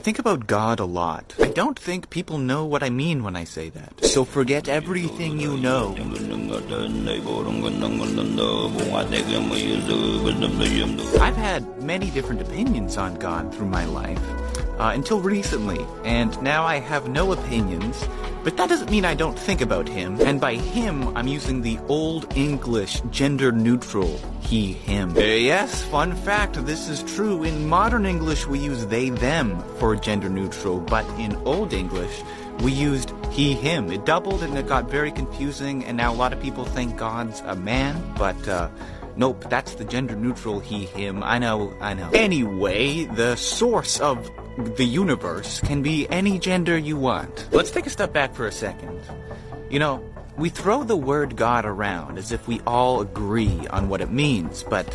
think about God a lot. I don't think people know what I mean when I say that. So forget everything you know. I've had many different opinions on God through my life. Uh, until recently, and now I have no opinions, but that doesn't mean I don't think about him, and by him, I'm using the Old English gender neutral he, him. Uh, yes, fun fact, this is true. In modern English, we use they, them for gender neutral, but in Old English, we used he, him. It doubled and it got very confusing, and now a lot of people think God's a man, but, uh, Nope, that's the gender neutral he, him. I know, I know. Anyway, the source of the universe can be any gender you want. Let's take a step back for a second. You know, we throw the word God around as if we all agree on what it means, but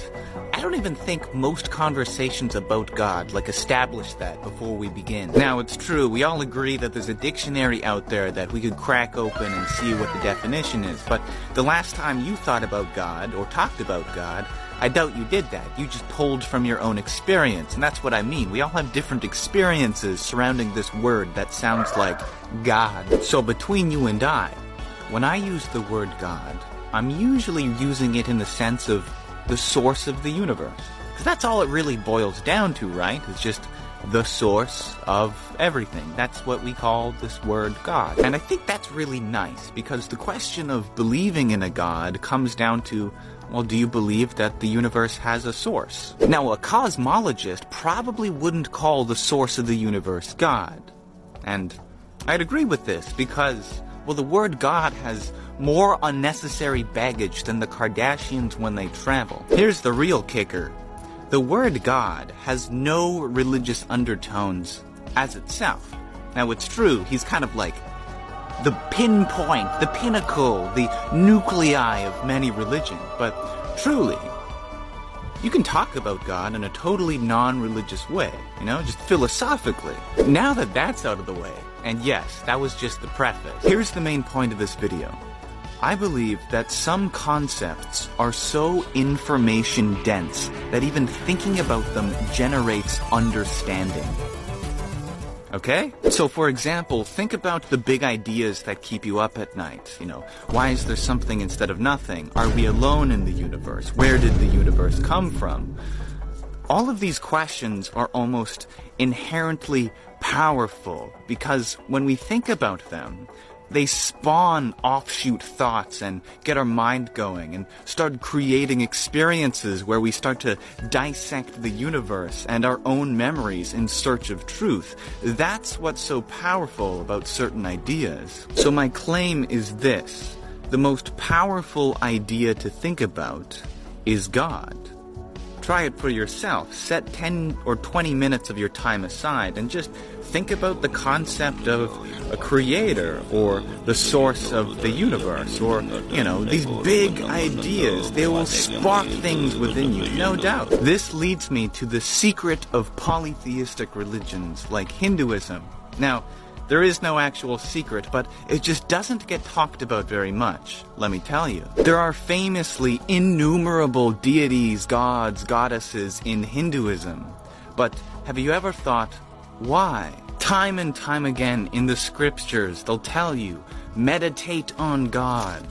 don't even think most conversations about God like establish that before we begin. Now, it's true, we all agree that there's a dictionary out there that we could crack open and see what the definition is, but the last time you thought about God or talked about God, I doubt you did that. You just pulled from your own experience, and that's what I mean. We all have different experiences surrounding this word that sounds like God. So between you and I, when I use the word God, I'm usually using it in the sense of the source of the universe. Because that's all it really boils down to, right? It's just the source of everything. That's what we call this word God. And I think that's really nice because the question of believing in a God comes down to well, do you believe that the universe has a source? Now, a cosmologist probably wouldn't call the source of the universe God. And I'd agree with this because, well, the word God has more unnecessary baggage than the Kardashians when they travel. Here's the real kicker. The word God has no religious undertones as itself. Now, it's true, he's kind of like the pinpoint, the pinnacle, the nuclei of many religions. But truly, you can talk about God in a totally non religious way, you know, just philosophically. Now that that's out of the way, and yes, that was just the preface, here's the main point of this video. I believe that some concepts are so information dense that even thinking about them generates understanding. Okay? So, for example, think about the big ideas that keep you up at night. You know, why is there something instead of nothing? Are we alone in the universe? Where did the universe come from? All of these questions are almost inherently powerful because when we think about them, they spawn offshoot thoughts and get our mind going and start creating experiences where we start to dissect the universe and our own memories in search of truth. That's what's so powerful about certain ideas. So my claim is this. The most powerful idea to think about is God. Try it for yourself. Set 10 or 20 minutes of your time aside and just think about the concept of a creator or the source of the universe or, you know, these big ideas. They will spark things within you, no doubt. This leads me to the secret of polytheistic religions like Hinduism. Now, there is no actual secret, but it just doesn't get talked about very much, let me tell you. There are famously innumerable deities, gods, goddesses in Hinduism. But have you ever thought, why? Time and time again in the scriptures, they'll tell you, meditate on God.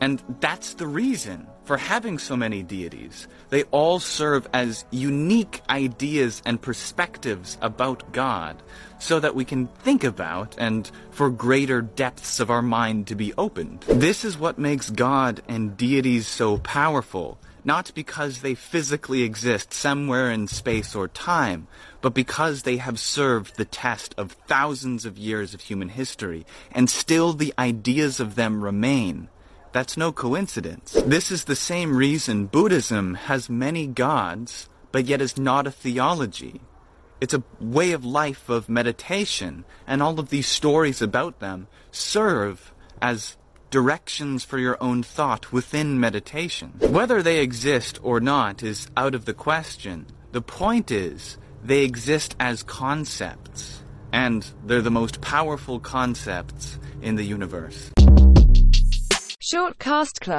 And that's the reason for having so many deities. They all serve as unique ideas and perspectives about God so that we can think about and for greater depths of our mind to be opened. This is what makes God and deities so powerful not because they physically exist somewhere in space or time, but because they have served the test of thousands of years of human history, and still the ideas of them remain. That's no coincidence. This is the same reason Buddhism has many gods, but yet is not a theology. It's a way of life of meditation, and all of these stories about them serve as directions for your own thought within meditation. Whether they exist or not is out of the question. The point is, they exist as concepts, and they're the most powerful concepts in the universe. Shortcast Club